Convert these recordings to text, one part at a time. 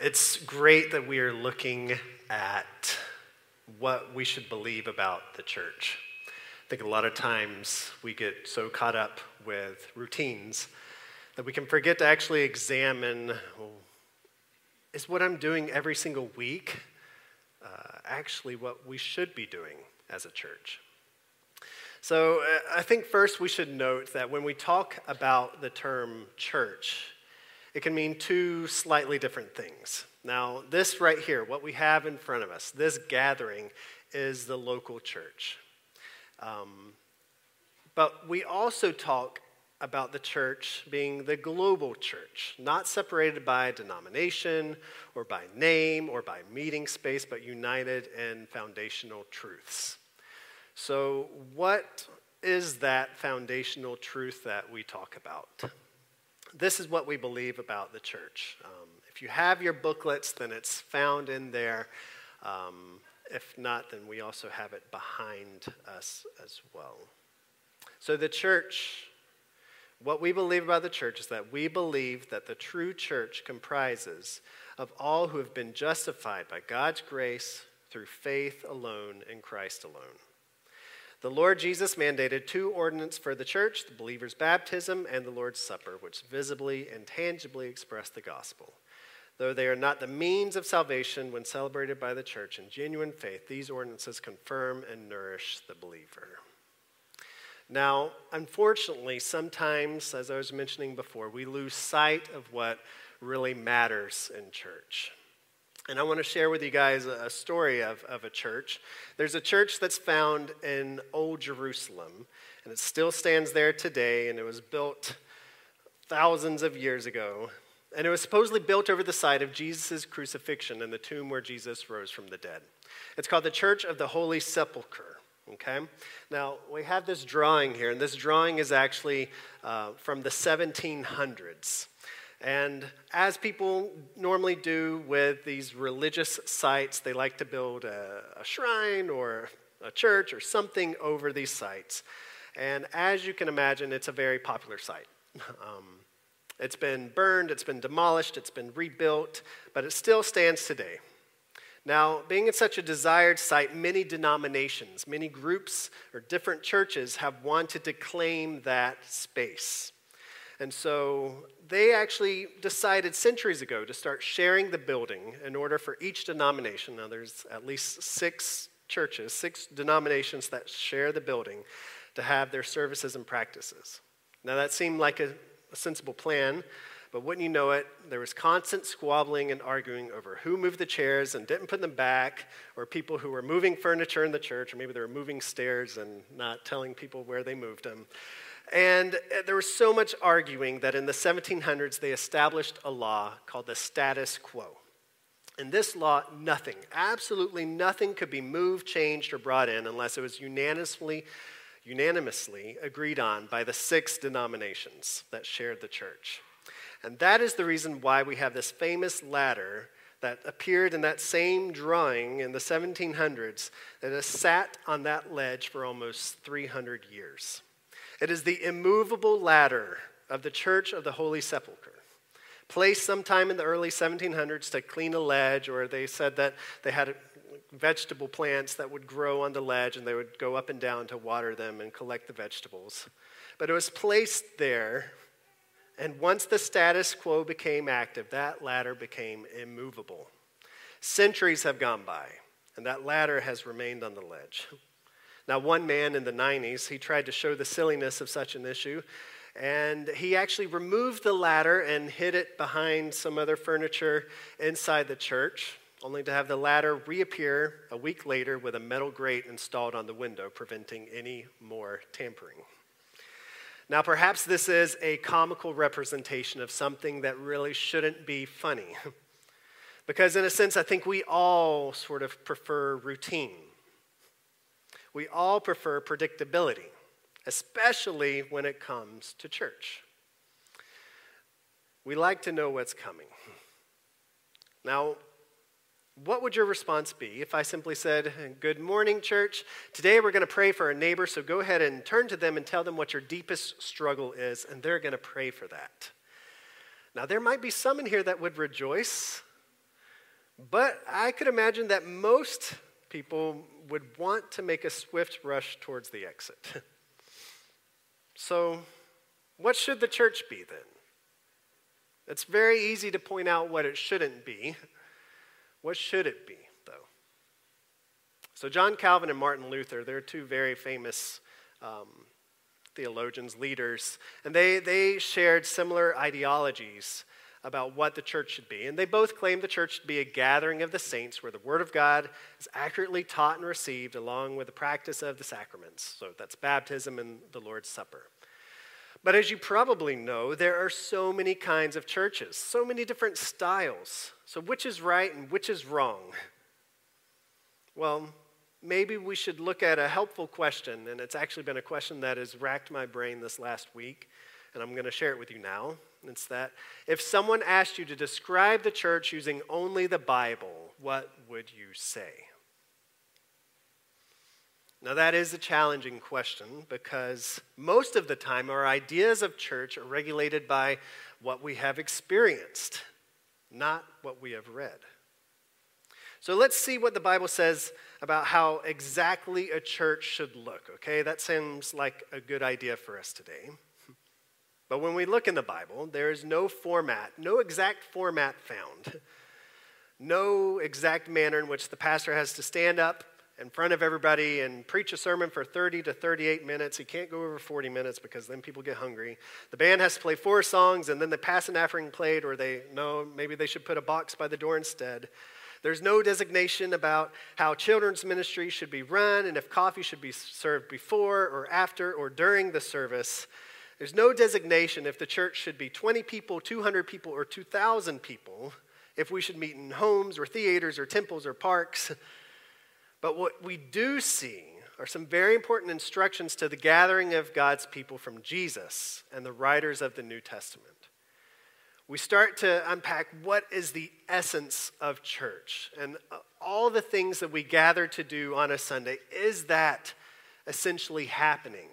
It's great that we are looking at what we should believe about the church. I think a lot of times we get so caught up with routines that we can forget to actually examine well, is what I'm doing every single week uh, actually what we should be doing as a church? So uh, I think first we should note that when we talk about the term church, it can mean two slightly different things. Now, this right here, what we have in front of us, this gathering, is the local church. Um, but we also talk about the church being the global church, not separated by denomination or by name or by meeting space, but united in foundational truths. So, what is that foundational truth that we talk about? This is what we believe about the church. Um, if you have your booklets, then it's found in there. Um, if not, then we also have it behind us as well. So, the church, what we believe about the church is that we believe that the true church comprises of all who have been justified by God's grace through faith alone in Christ alone. The Lord Jesus mandated two ordinances for the church the believer's baptism and the Lord's Supper, which visibly and tangibly express the gospel. Though they are not the means of salvation when celebrated by the church in genuine faith, these ordinances confirm and nourish the believer. Now, unfortunately, sometimes, as I was mentioning before, we lose sight of what really matters in church. And I want to share with you guys a story of, of a church. There's a church that's found in Old Jerusalem, and it still stands there today, and it was built thousands of years ago. And it was supposedly built over the site of Jesus' crucifixion and the tomb where Jesus rose from the dead. It's called the Church of the Holy Sepulchre. Okay? Now, we have this drawing here, and this drawing is actually uh, from the 1700s. And as people normally do with these religious sites, they like to build a, a, shrine or a church or something over these sites. And as you can imagine, it's a very popular site. Um, it's been burned, it's been demolished, it's been rebuilt, but it still stands today. Now, being in such a desired site, many denominations, many groups or different churches have wanted to claim that space. And so they actually decided centuries ago to start sharing the building in order for each denomination. Now, there's at least six churches, six denominations that share the building to have their services and practices. Now, that seemed like a, a sensible plan, but wouldn't you know it, there was constant squabbling and arguing over who moved the chairs and didn't put them back, or people who were moving furniture in the church, or maybe they were moving stairs and not telling people where they moved them. And uh, there was so much arguing that in the 1700s they established a law called the status quo. In this law, nothing, absolutely nothing could be moved, changed, or brought in unless it was unanimously, unanimously agreed on by the six denominations that shared the church. And that is the reason why we have this famous ladder that appeared in that same drawing in the 1700s that has sat on that ledge for almost 300 years. It is the immovable ladder of the Church of the Holy Sepulchre, placed sometime in the early 1700s to clean a ledge, or they said that they had vegetable plants that would grow on the ledge and they would go up and down to water them and collect the vegetables. But it was placed there, and once the status quo became active, that ladder became immovable. Centuries have gone by, and that ladder has remained on the ledge. Now, one man in the 90s, he tried to show the silliness of such an issue, and he actually removed the ladder and hid it behind some other furniture inside the church, only to have the ladder reappear a week later with a metal grate installed on the window, preventing any more tampering. Now, perhaps this is a comical representation of something that really shouldn't be funny. because, in a sense, I think we all sort of prefer routine. We all prefer predictability, especially when it comes to church. We like to know what's coming. Now, what would your response be if I simply said, Good morning, church. Today we're going to pray for a neighbor, so go ahead and turn to them and tell them what your deepest struggle is, and they're going to pray for that. Now, there might be some in here that would rejoice, But I could imagine that most people would want to make a swift rush towards the exit. so, what should the church be then? It's very easy to point out what it shouldn't be. What should it be, though? So, John Calvin and Martin Luther, they're two very famous um, theologians, leaders, and they, they shared similar ideologies about what the church should be. And they both claim the church to be a gathering of the saints where the Word of God is accurately taught and received along with the practice of the sacraments. So that's baptism and the Lord's Supper. But as you probably know, there are so many kinds of churches, so many different styles. So which is right and which is wrong? Well, maybe we should look at a helpful question, and it's actually been a question that has racked my brain this last week, and I'm going to share it with you now. It's that if someone asked you to describe the church using only the Bible, what would you say? Now, that is a challenging question because most of the time our ideas of church are regulated by what we have experienced, not what we have read. So let's see what the Bible says about how exactly a church should look, okay? That seems like a good idea for us today. But when we look in the Bible, there is no format, no exact format found, no exact manner in which the pastor has to stand up in front of everybody and preach a sermon for 30 to 38 minutes. He can't go over 40 minutes because then people get hungry. The band has to play four songs and then they pass an offering plate, or they, no, maybe they should put a box by the door instead. There's no designation about how children's ministry should be run and if coffee should be served before or after or during the service. There's no designation if the church should be 20 people, 200 people, or 2,000 people, if we should meet in homes or theaters or temples or parks. But what we do see are some very important instructions to the gathering of God's people from Jesus and the writers of the New Testament. We start to unpack what is the essence of church and all the things that we gather to do on a Sunday. Is that essentially happening?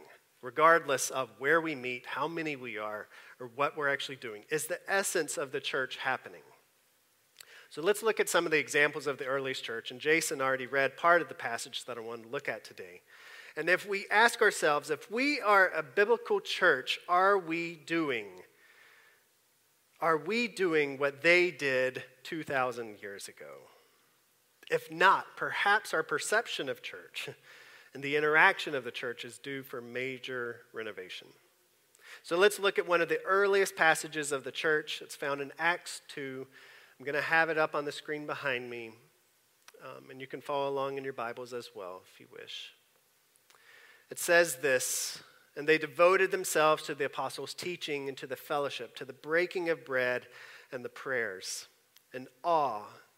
Regardless of where we meet, how many we are, or what we're actually doing. Is the essence of the church happening? So let's look at some of the examples of the earliest church. And Jason already read part of the passage that I want to look at today. And if we ask ourselves, if we are a biblical church, are we doing? Are we doing what they did 2,000 years ago? If not, perhaps our perception of church and the interaction of the church is due for major renovation. So let's look at one of the earliest passages of the church. It's found in Acts 2. I'm going to have it up on the screen behind me, um, and you can follow along in your Bibles as well if you wish. It says this And they devoted themselves to the apostles' teaching and to the fellowship, to the breaking of bread and the prayers. And awe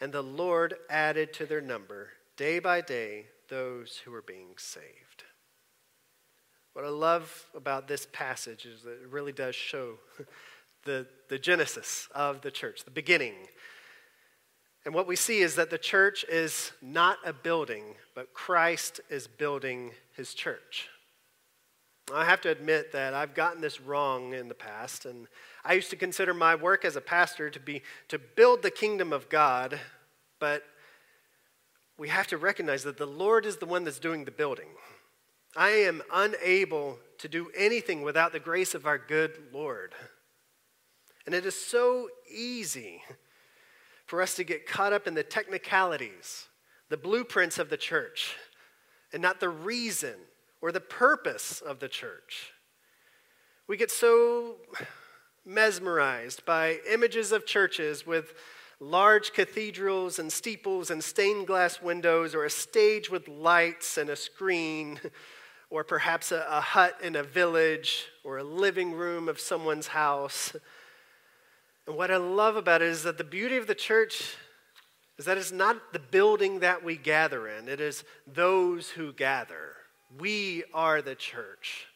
And the Lord added to their number day by day those who were being saved. What I love about this passage is that it really does show the, the genesis of the church, the beginning. And what we see is that the church is not a building, but Christ is building his church. I have to admit that I've gotten this wrong in the past, and I used to consider my work as a pastor to be to build the kingdom of God, but we have to recognize that the Lord is the one that's doing the building. I am unable to do anything without the grace of our good Lord. And it is so easy for us to get caught up in the technicalities, the blueprints of the church, and not the reason or the purpose of the church. We get so mesmerized by images of churches with large cathedrals and steeples and stained glass windows, or a stage with lights and a screen or perhaps a, a hut in a village or a living room of someone's house. And what I love about it is that the beauty of the church is that it's not the building that we gather in, it is those who gather. We are the church.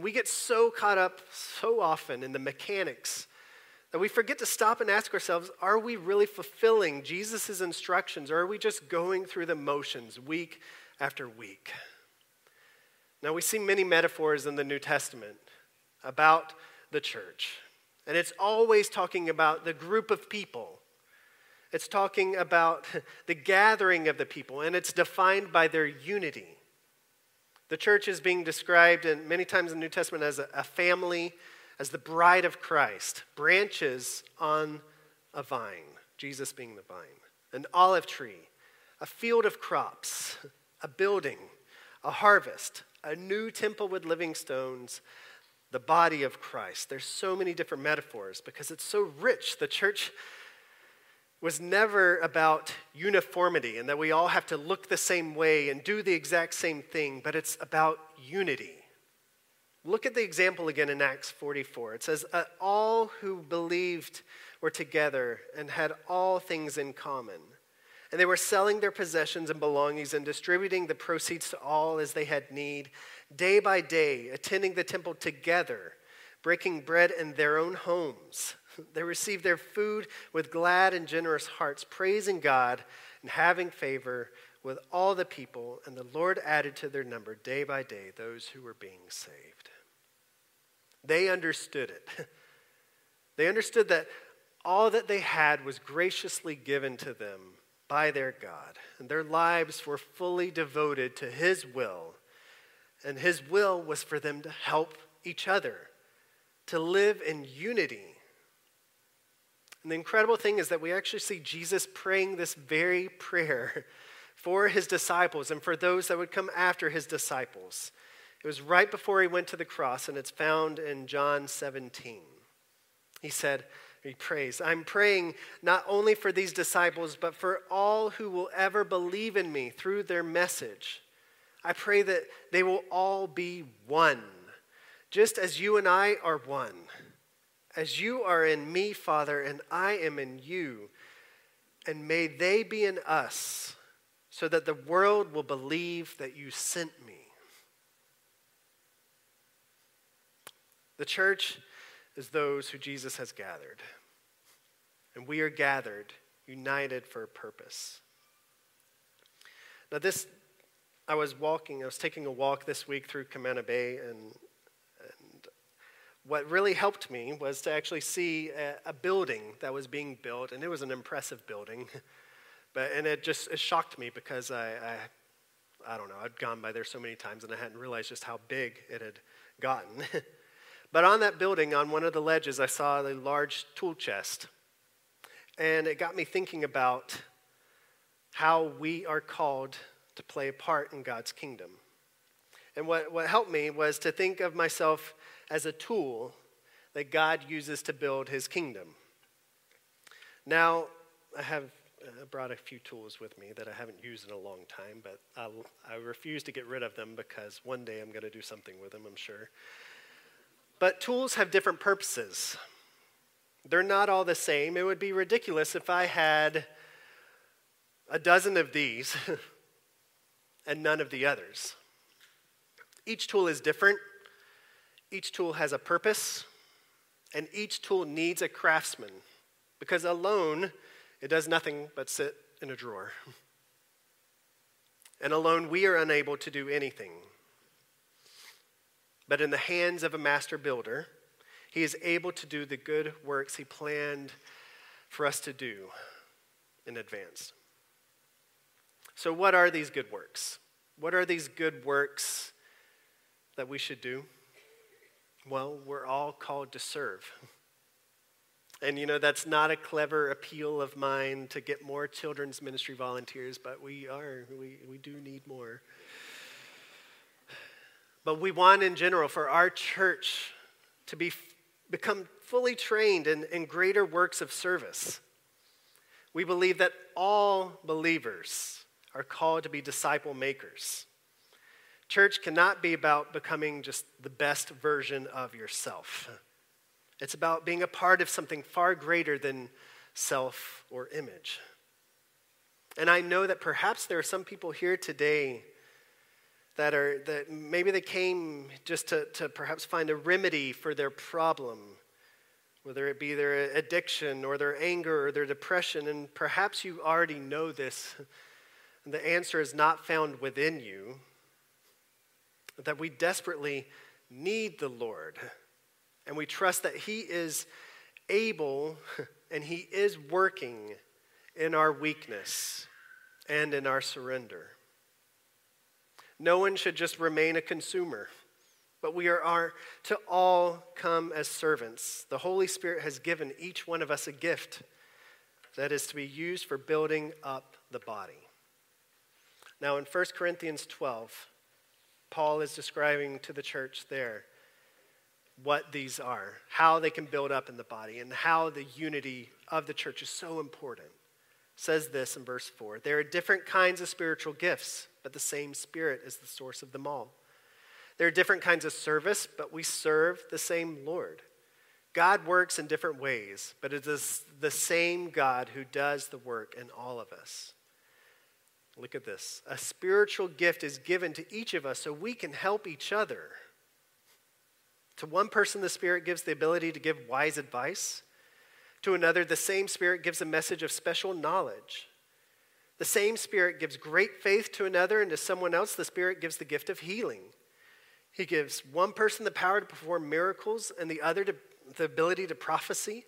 We get so caught up so often in the mechanics that we forget to stop and ask ourselves are we really fulfilling Jesus' instructions, or are we just going through the motions week after week? Now, we see many metaphors in the New Testament about the church, and it's always talking about the group of people. It's talking about the gathering of the people, and it's defined by their unity. The church is being described in, many times in the New Testament as a, a family as the bride of Christ, branches on a vine, Jesus being the vine, an olive tree, a field of crops, a building, a harvest, a new temple with living stones, the body of Christ. There's so many different metaphors because it's so rich. The church was never about uniformity and that we all have to look the same way and do the exact same thing, but it's about unity. Look at the example again in Acts 44. It says, uh, All who believed were together and had all things in common. And they were selling their possessions and belongings and distributing the proceeds to all as they had need, day by day, attending the temple together, breaking bread in their own homes. They received their food with glad and generous hearts, praising God and having favor with all the people. And the Lord added to their number day by day those who were being saved. They understood it. they understood that all that they had was graciously given to them by their God, and their lives were fully devoted to His will. And His will was for them to help each other, to live in unity. And the incredible thing is that we actually see Jesus praying this very prayer for His disciples and for those that would come after His disciples. It was right before he went to the cross, and it's found in John 17. He said, he prays, I'm praying not only for these disciples, but for all who will ever believe in me through their message. I pray that they will all be one, just as you and I are one. As you are in me, Father, and I am in you. And may they be in us, so that the world will believe that you sent me. The church is those who Jesus has gathered. And we are gathered, united for a purpose. Now, this, I was walking, I was taking a walk this week through Camana Bay, and what really helped me was to actually see a, a building that was being built, and it was an impressive building. But, and it just it shocked me because I, I, I don't know, I'd gone by there so many times and I hadn't realized just how big it had gotten. But on that building, on one of the ledges, I saw a large tool chest. And it got me thinking about how we are called to play a part in God's kingdom. And what, what helped me was to think of myself as a tool that God uses to build his kingdom. Now, I have uh, brought a few tools with me that I haven't used in a long time, but I'll, I refuse to get rid of them because one day I'm going to do something with them, I'm sure. But tools have different purposes. They're not all the same. It would be ridiculous if I had a dozen of these and none of the others. Each tool is different, each tool has a purpose, and each tool needs a craftsman because alone it does nothing but sit in a drawer. And alone we are unable to do anything but in the hands of a master builder, he is able to do the good works he planned for us to do in advance. So, what are these good works? What are these good works that we should do? Well, we're all called to serve. And you know, that's not a clever appeal of mine to get more children's ministry volunteers, but we are, we, we do need more. But we want, in general, for our church to be, become fully trained in, in greater works of service. We believe that all believers are called to be disciple makers. Church cannot be about becoming just the best version of yourself. It's about being a part of something far greater than self or image. And I know that perhaps there are some people here today that are that maybe they came just to, to perhaps find a remedy for their problem, whether it be their addiction or their anger or their depression, and perhaps you already know this. The answer is not found within you. That we desperately need the Lord. And we trust that He is able and He is working in our weakness and in our surrender. No one should just remain a consumer, but we are, are to all come as servants. The Holy Spirit has given each one of us a gift that is to be used for building up the body. Now, in 1 Corinthians 12, Paul is describing to the church there what these are, how they can build up in the body, and how the unity of the church is so important. says this in verse 4 There are different kinds of spiritual gifts, but the same Spirit is the source of them all. There are different kinds of service, but we serve the same Lord. God works in different ways, but it is the same God who does the work in all of us. Look at this. A spiritual gift is given to each of us so we can help each other. To one person, the Spirit gives the ability to give wise advice. To another, the same Spirit gives a message of special knowledge. The same Spirit gives great faith to another, and to someone else, the Spirit gives the gift of healing. He gives one person the power to perform miracles, and the other to, the ability to prophecy.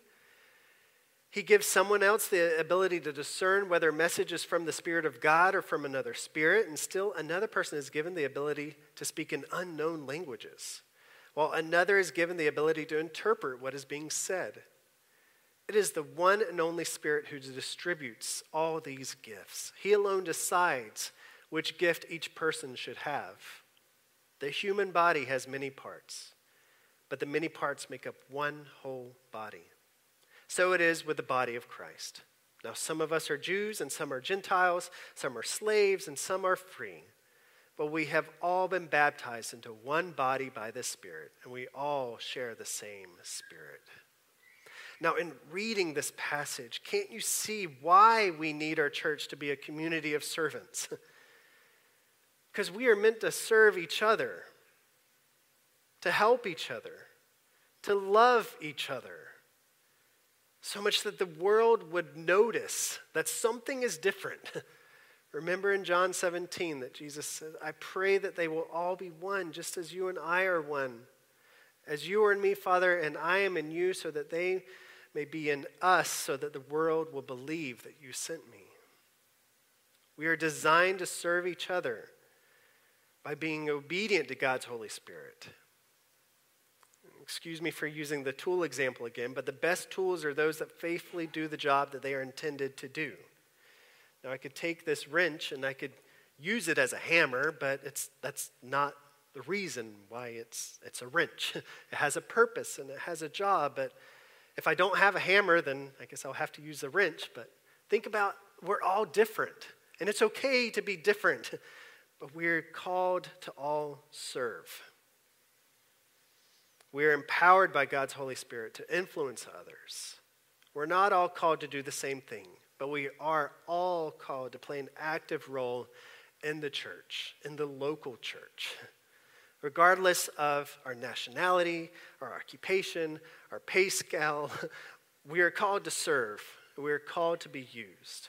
He gives someone else the ability to discern whether a message is from the Spirit of God or from another spirit, and still another person is given the ability to speak in unknown languages, while another is given the ability to interpret what is being said. It is the one and only Spirit who distributes all these gifts. He alone decides which gift each person should have. The human body has many parts, but the many parts make up one whole body. So it is with the body of Christ. Now, some of us are Jews and some are Gentiles, some are slaves and some are free. But we have all been baptized into one body by the Spirit, and we all share the same Spirit. Now, in reading this passage, can't you see why we need our church to be a community of servants? Because we are meant to serve each other, to help each other, to love each other so much that the world would notice that something is different. Remember in John 17 that Jesus said, I pray that they will all be one, just as you and I are one. As you are in me, Father, and I am in you, so that they may be in us, so that the world will believe that you sent me. We are designed to serve each other by being obedient to God's Holy Spirit excuse me for using the tool example again, but the best tools are those that faithfully do the job that they are intended to do. Now, I could take this wrench and I could use it as a hammer, but it's, that's not the reason why it's, it's a wrench. it has a purpose and it has a job, but if I don't have a hammer, then I guess I'll have to use a wrench. But think about we're all different, and it's okay to be different, but we're called to all serve. We are empowered by God's Holy Spirit to influence others. We're not all called to do the same thing, but we are all called to play an active role in the church, in the local church. Regardless of our nationality, our occupation, our pay scale, we are called to serve. We are called to be used.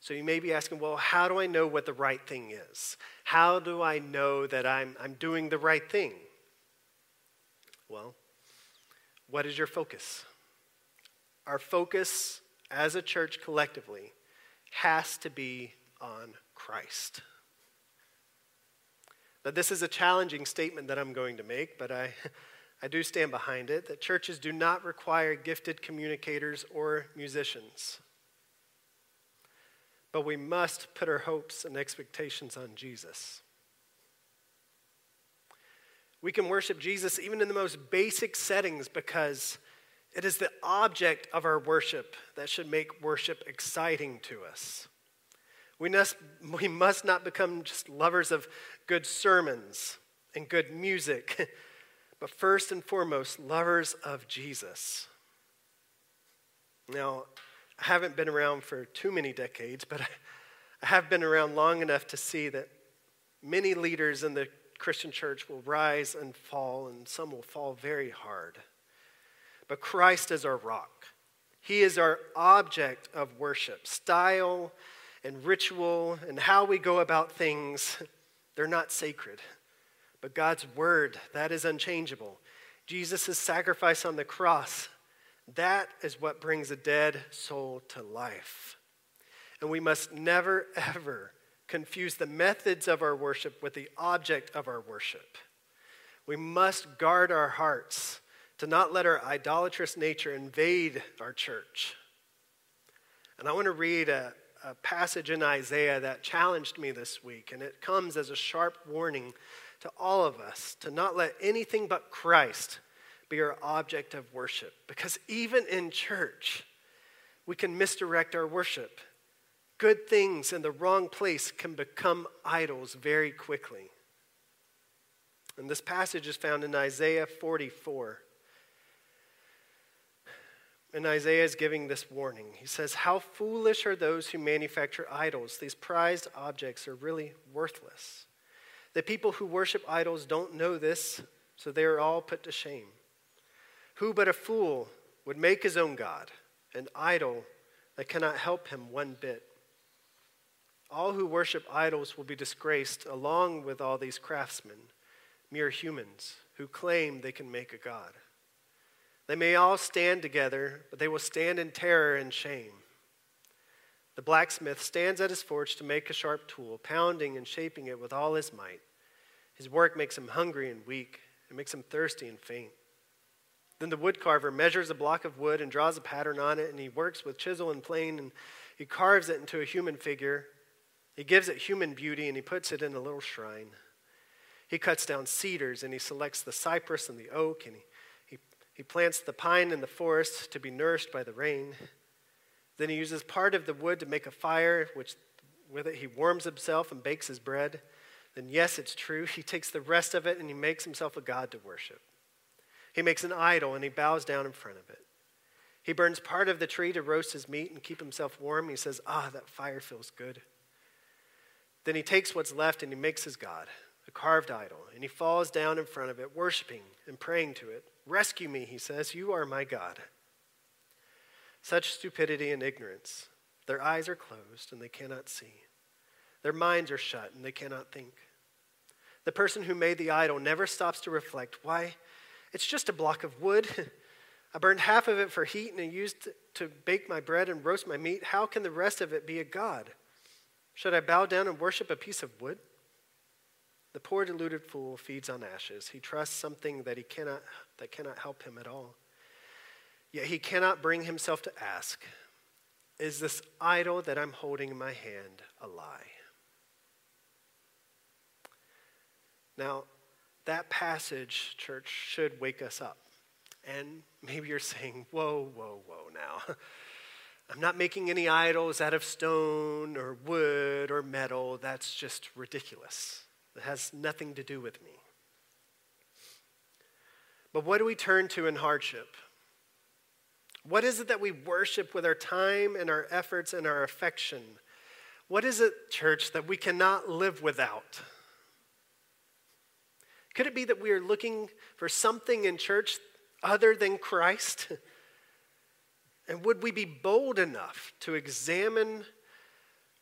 So you may be asking, well, how do I know what the right thing is? How do I know that I'm, I'm doing the right thing? Well, what is your focus? Our focus as a church collectively has to be on Christ. Now, this is a challenging statement that I'm going to make, but I, I do stand behind it that churches do not require gifted communicators or musicians. But we must put our hopes and expectations on Jesus. We can worship Jesus even in the most basic settings because it is the object of our worship that should make worship exciting to us. We must, we must not become just lovers of good sermons and good music, but first and foremost, lovers of Jesus. Now, I haven't been around for too many decades, but I have been around long enough to see that many leaders in the Christian church will rise and fall, and some will fall very hard. But Christ is our rock. He is our object of worship. Style and ritual and how we go about things, they're not sacred. But God's word, that is unchangeable. Jesus' sacrifice on the cross, that is what brings a dead soul to life. And we must never, ever confuse the methods of our worship with the object of our worship. We must guard our hearts to not let our idolatrous nature invade our church. And I want to read a, a passage in Isaiah that challenged me this week, and it comes as a sharp warning to all of us to not let anything but Christ be our object of worship. Because even in church, we can misdirect our worship. Good things in the wrong place can become idols very quickly. And this passage is found in Isaiah 44. And Isaiah is giving this warning. He says, How foolish are those who manufacture idols? These prized objects are really worthless. The people who worship idols don't know this, so they are all put to shame. Who but a fool would make his own God, an idol that cannot help him one bit? All who worship idols will be disgraced along with all these craftsmen, mere humans who claim they can make a God. They may all stand together, but they will stand in terror and shame. The blacksmith stands at his forge to make a sharp tool, pounding and shaping it with all his might. His work makes him hungry and weak, it makes him thirsty and faint. Then the woodcarver measures a block of wood and draws a pattern on it, and he works with chisel and plane, and he carves it into a human figure. He gives it human beauty, and he puts it in a little shrine. He cuts down cedars, and he selects the cypress and the oak, and he, he, he plants the pine in the forest to be nourished by the rain. Then he uses part of the wood to make a fire, which with it he warms himself and bakes his bread then yes, it's true. He takes the rest of it and he makes himself a God to worship. He makes an idol and he bows down in front of it. He burns part of the tree to roast his meat and keep himself warm. He says, Ah, that fire feels good. Then he takes what's left and he makes his God, a carved idol, and he falls down in front of it, worshiping and praying to it. Rescue me, he says, you are my God. Such stupidity and ignorance. Their eyes are closed and they cannot see. Their minds are shut and they cannot think. The person who made the idol never stops to reflect why, it's just a block of wood. I burned half of it for heat and I used to bake my bread and roast my meat. How can the rest of it be a God? Should I bow down and worship a piece of wood? The poor deluded fool feeds on ashes. He trusts something that he cannot that cannot help him at all. Yet he cannot bring himself to ask, is this idol that I'm holding in my hand a lie? Now, that passage, church, should wake us up. And maybe you're saying, whoa, whoa, whoa, now. I'm not making any idols out of stone or wood or metal. That's just ridiculous. It has nothing to do with me. But what do we turn to in hardship? What is it that we worship with our time and our efforts and our affection? What is it, church, that we cannot live without? Could it be that we are looking for something in church other than Christ? and would we be bold enough to examine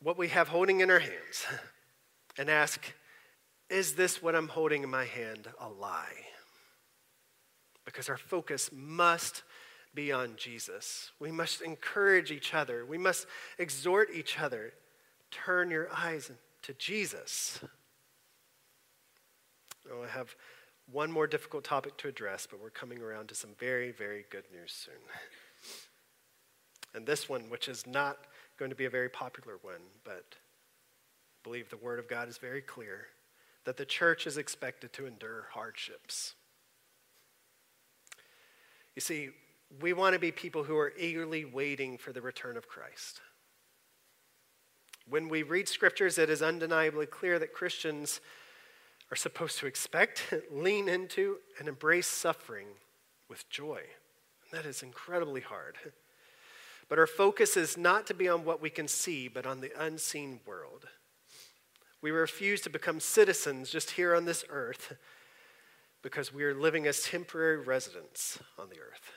what we have holding in our hands and ask, is this what I'm holding in my hand a lie? Because our focus must be on Jesus. We must encourage each other. We must exhort each other. Turn your eyes to Jesus. Oh, I have one more difficult topic to address, but we're coming around to some very, very good news soon. And this one, which is not going to be a very popular one, but I believe the Word of God is very clear that the church is expected to endure hardships. You see, we want to be people who are eagerly waiting for the return of Christ. When we read scriptures, it is undeniably clear that Christians are supposed to expect, lean into, and embrace suffering with joy. And that is incredibly hard. But our focus is not to be on what we can see, but on the unseen world. We refuse to become citizens just here on this earth because we are living as temporary residents on the earth,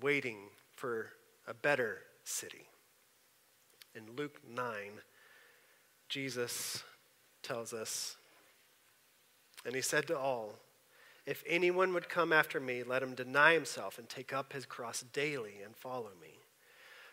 waiting for a better city. In Luke 9, Jesus tells us, and he said to all, If anyone would come after me, let him deny himself and take up his cross daily and follow me.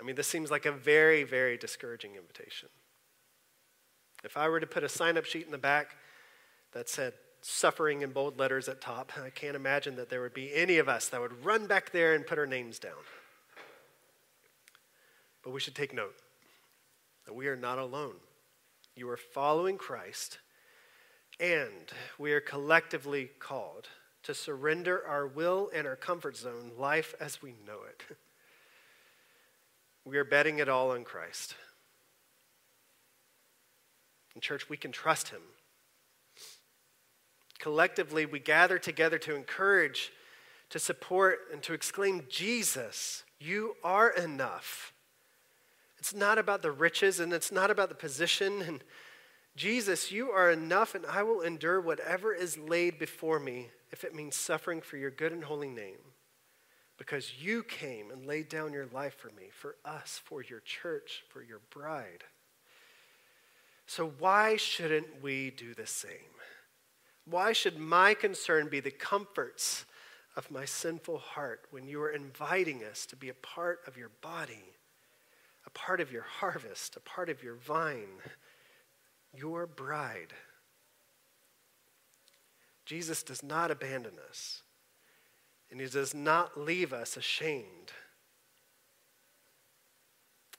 I mean, this seems like a very, very discouraging invitation. If I were to put a sign up sheet in the back that said, suffering in bold letters at top. I can't imagine that there would be any of us that would run back there and put our names down. But we should take note that we are not alone. You are following Christ, and we are collectively called to surrender our will and our comfort zone, life as we know it. We are betting it all on Christ. In church, we can trust Him Collectively, we gather together to encourage, to support, and to exclaim, Jesus, you are enough. It's not about the riches and it's not about the position. And Jesus, you are enough, and I will endure whatever is laid before me if it means suffering for your good and holy name. Because you came and laid down your life for me, for us, for your church, for your bride. So, why shouldn't we do the same? Why should my concern be the comforts of my sinful heart when you are inviting us to be a part of your body, a part of your harvest, a part of your vine, your bride? Jesus does not abandon us, and he does not leave us ashamed.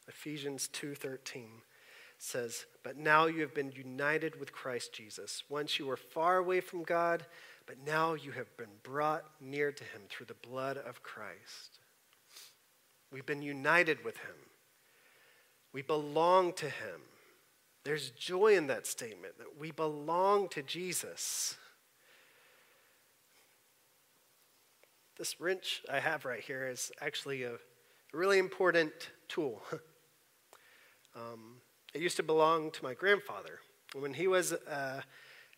Ephesians 2:13 says, But now you have been united with Christ Jesus. Once you were far away from God, but now you have been brought near to him through the blood of Christ. We've been united with him. We belong to him. There's joy in that statement that we belong to Jesus. This wrench I have right here is actually a really important tool. um, it used to belong to my grandfather. When he was an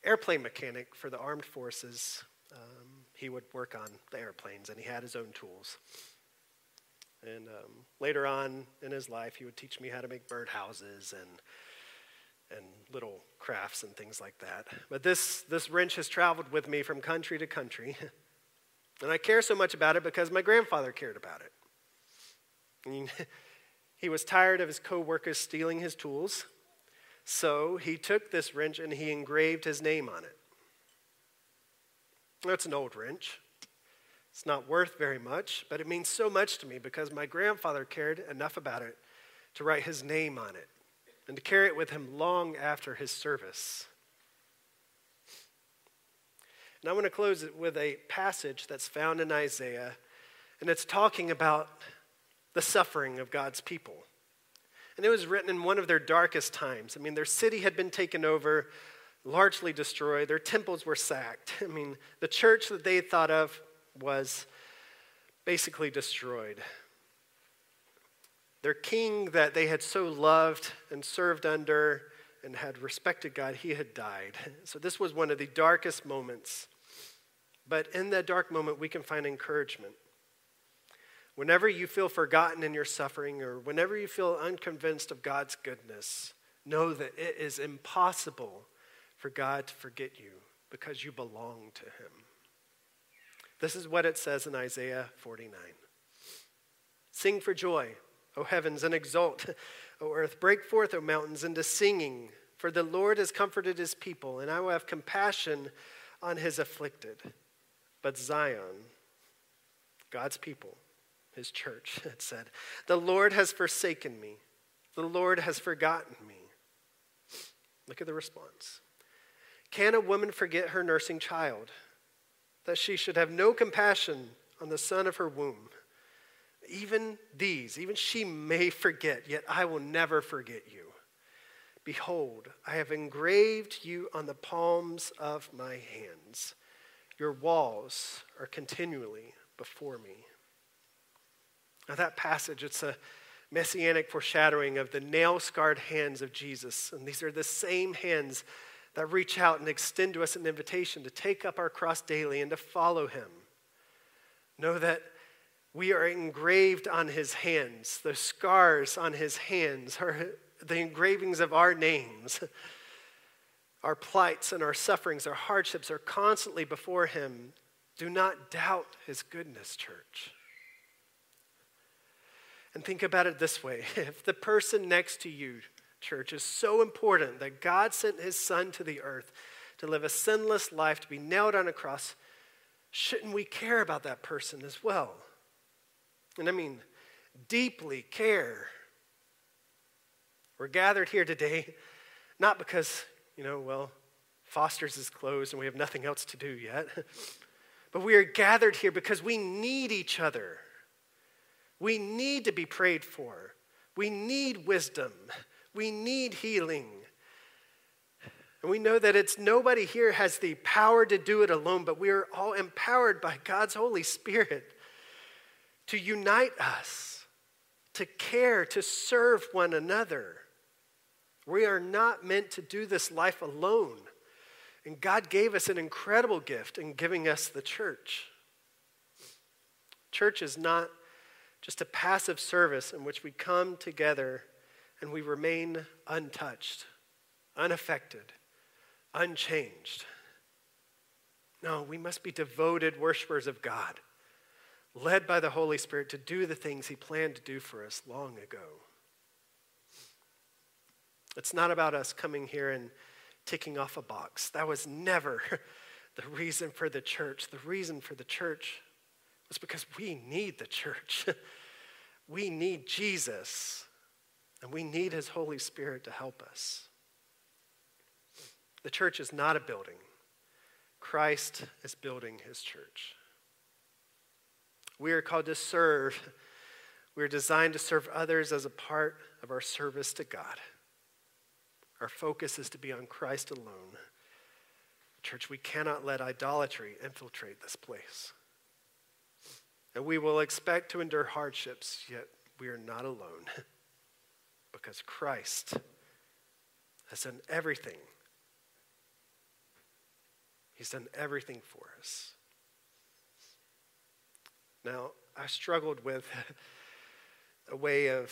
airplane mechanic for the armed forces, um, he would work on the airplanes and he had his own tools. And um, later on in his life, he would teach me how to make birdhouses and and little crafts and things like that. But this this wrench has traveled with me from country to country, and I care so much about it because my grandfather cared about it. I mean, He was tired of his coworkers stealing his tools, so he took this wrench and he engraved his name on it. That's an old wrench. It's not worth very much, but it means so much to me because my grandfather cared enough about it to write his name on it and to carry it with him long after his service. And I want to close it with a passage that's found in Isaiah, and it's talking about the suffering of God's people. And it was written in one of their darkest times. I mean, their city had been taken over, largely destroyed, their temples were sacked. I mean, the church that they thought of was basically destroyed. Their king that they had so loved and served under and had respected God, he had died. So this was one of the darkest moments. But in that dark moment, we can find encouragement. Whenever you feel forgotten in your suffering or whenever you feel unconvinced of God's goodness, know that it is impossible for God to forget you because you belong to Him. This is what it says in Isaiah 49 Sing for joy, O heavens, and exult, O earth. Break forth, O mountains, into singing, for the Lord has comforted His people, and I will have compassion on His afflicted. But Zion, God's people, his church, had said, The Lord has forsaken me. The Lord has forgotten me. Look at the response. Can a woman forget her nursing child, that she should have no compassion on the son of her womb? Even these, even she may forget, yet I will never forget you. Behold, I have engraved you on the palms of my hands. Your walls are continually before me. Now, that passage, it's a messianic foreshadowing of the nail scarred hands of Jesus. And these are the same hands that reach out and extend to us an invitation to take up our cross daily and to follow him. Know that we are engraved on his hands. The scars on his hands are the engravings of our names. Our plights and our sufferings, our hardships are constantly before him. Do not doubt his goodness, church. And think about it this way if the person next to you, church, is so important that God sent his son to the earth to live a sinless life, to be nailed on a cross, shouldn't we care about that person as well? And I mean, deeply care. We're gathered here today not because, you know, well, Foster's is closed and we have nothing else to do yet, but we are gathered here because we need each other. We need to be prayed for. We need wisdom. We need healing. And we know that it's nobody here has the power to do it alone, but we are all empowered by God's Holy Spirit to unite us, to care, to serve one another. We are not meant to do this life alone. And God gave us an incredible gift in giving us the church. Church is not just a passive service in which we come together and we remain untouched, unaffected, unchanged. No, we must be devoted worshipers of God, led by the Holy Spirit to do the things He planned to do for us long ago. It's not about us coming here and ticking off a box. That was never the reason for the church. The reason for the church was because we need the church. we need Jesus, and we need his Holy Spirit to help us. The church is not a building, Christ is building his church. We are called to serve. We are designed to serve others as a part of our service to God. Our focus is to be on Christ alone. Church, we cannot let idolatry infiltrate this place. And we will expect to endure hardships, yet we are not alone because Christ has done everything. He's done everything for us. Now, I struggled with a way of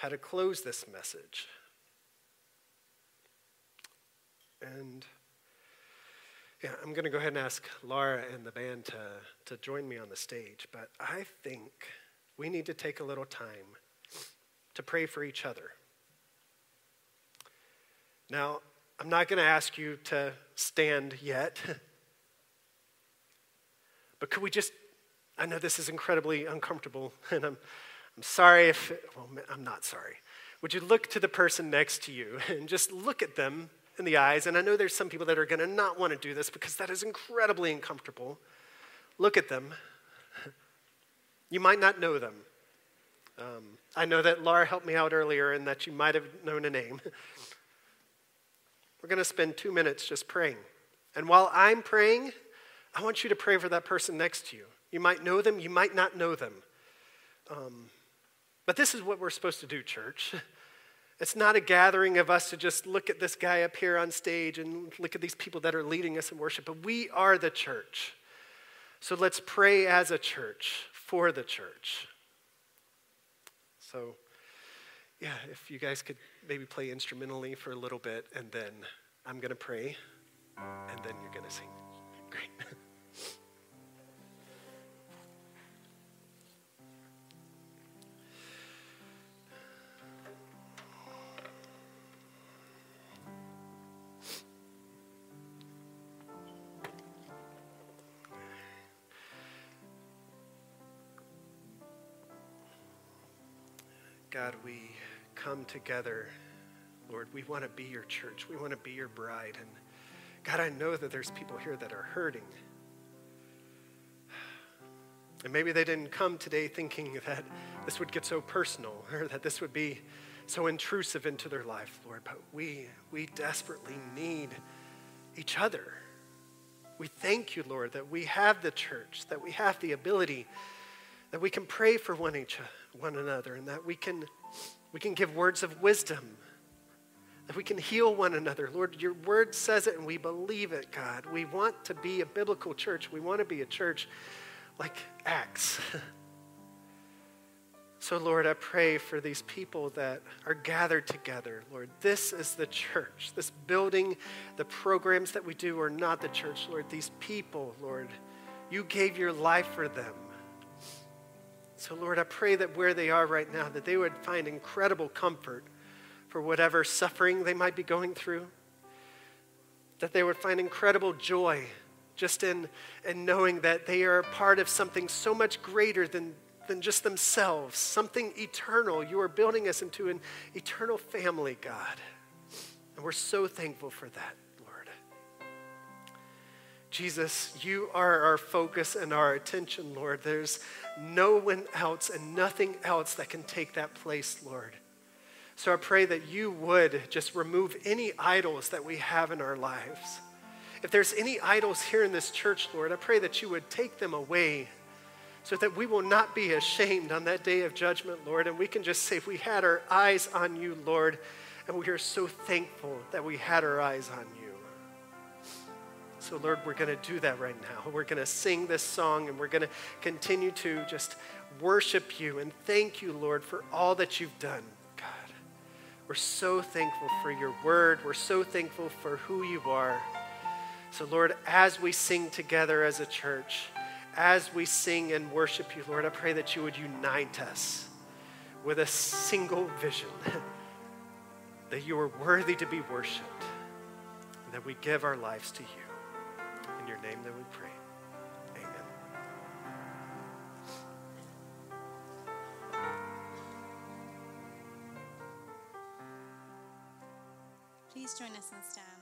how to close this message. And yeah, I'm going to go ahead and ask Laura and the band to, to join me on the stage. But I think we need to take a little time to pray for each other. Now, I'm not going to ask you to stand yet. but could we just, I know this is incredibly uncomfortable, and I'm, I'm sorry if, well, I'm not sorry. Would you look to the person next to you and just look at them in the eyes, and I know there's some people that are going to not want to do this because that is incredibly uncomfortable. Look at them. You might not know them. Um, I know that Laura helped me out earlier and that you might have known a name. We're going to spend two minutes just praying. And while I'm praying, I want you to pray for that person next to you. You might know them, you might not know them. Um, but this is what we're supposed to do, church. It's not a gathering of us to just look at this guy up here on stage and look at these people that are leading us in worship, but we are the church. So let's pray as a church for the church. So, yeah, if you guys could maybe play instrumentally for a little bit, and then I'm going to pray, and then you're going to sing. Great. God, we come together. Lord, we want to be your church. We want to be your bride. And God, I know that there's people here that are hurting. And maybe they didn't come today thinking that this would get so personal or that this would be so intrusive into their life, Lord. But we, we desperately need each other. We thank you, Lord, that we have the church, that we have the ability, that we can pray for one, each, one another, and that we can, we can give words of wisdom, that we can heal one another. Lord, your word says it and we believe it, God. We want to be a biblical church. We want to be a church like Acts. So, Lord, I pray for these people that are gathered together. Lord, this is the church. This building, the programs that we do are not the church, Lord. These people, Lord, you gave your life for them. So, Lord, I pray that where they are right now, that they would find incredible comfort for whatever suffering they might be going through, that they would find incredible joy just in, in knowing that they are a part of something so much greater than than just themselves, something eternal. You are building us into an eternal family, God. And we're so thankful for that. Jesus, you are our focus and our attention, Lord. There's no one else and nothing else that can take that place, Lord. So I pray that you would just remove any idols that we have in our lives. If there's any idols here in this church, Lord, I pray that you would take them away so that we will not be ashamed on that day of judgment, Lord, and we can just say, We had our eyes on you, Lord, and we are so thankful that we had our eyes on you. So, Lord, we're going to do that right now. We're going to sing this song and we're going to continue to just worship you and thank you, Lord, for all that you've done, God. We're so thankful for your word. We're so thankful for who you are. So, Lord, as we sing together as a church, as we sing and worship you, Lord, I pray that you would unite us with a single vision that you are worthy to be worshiped, and that we give our lives to you. Name that we pray. Amen. Please join us and stand.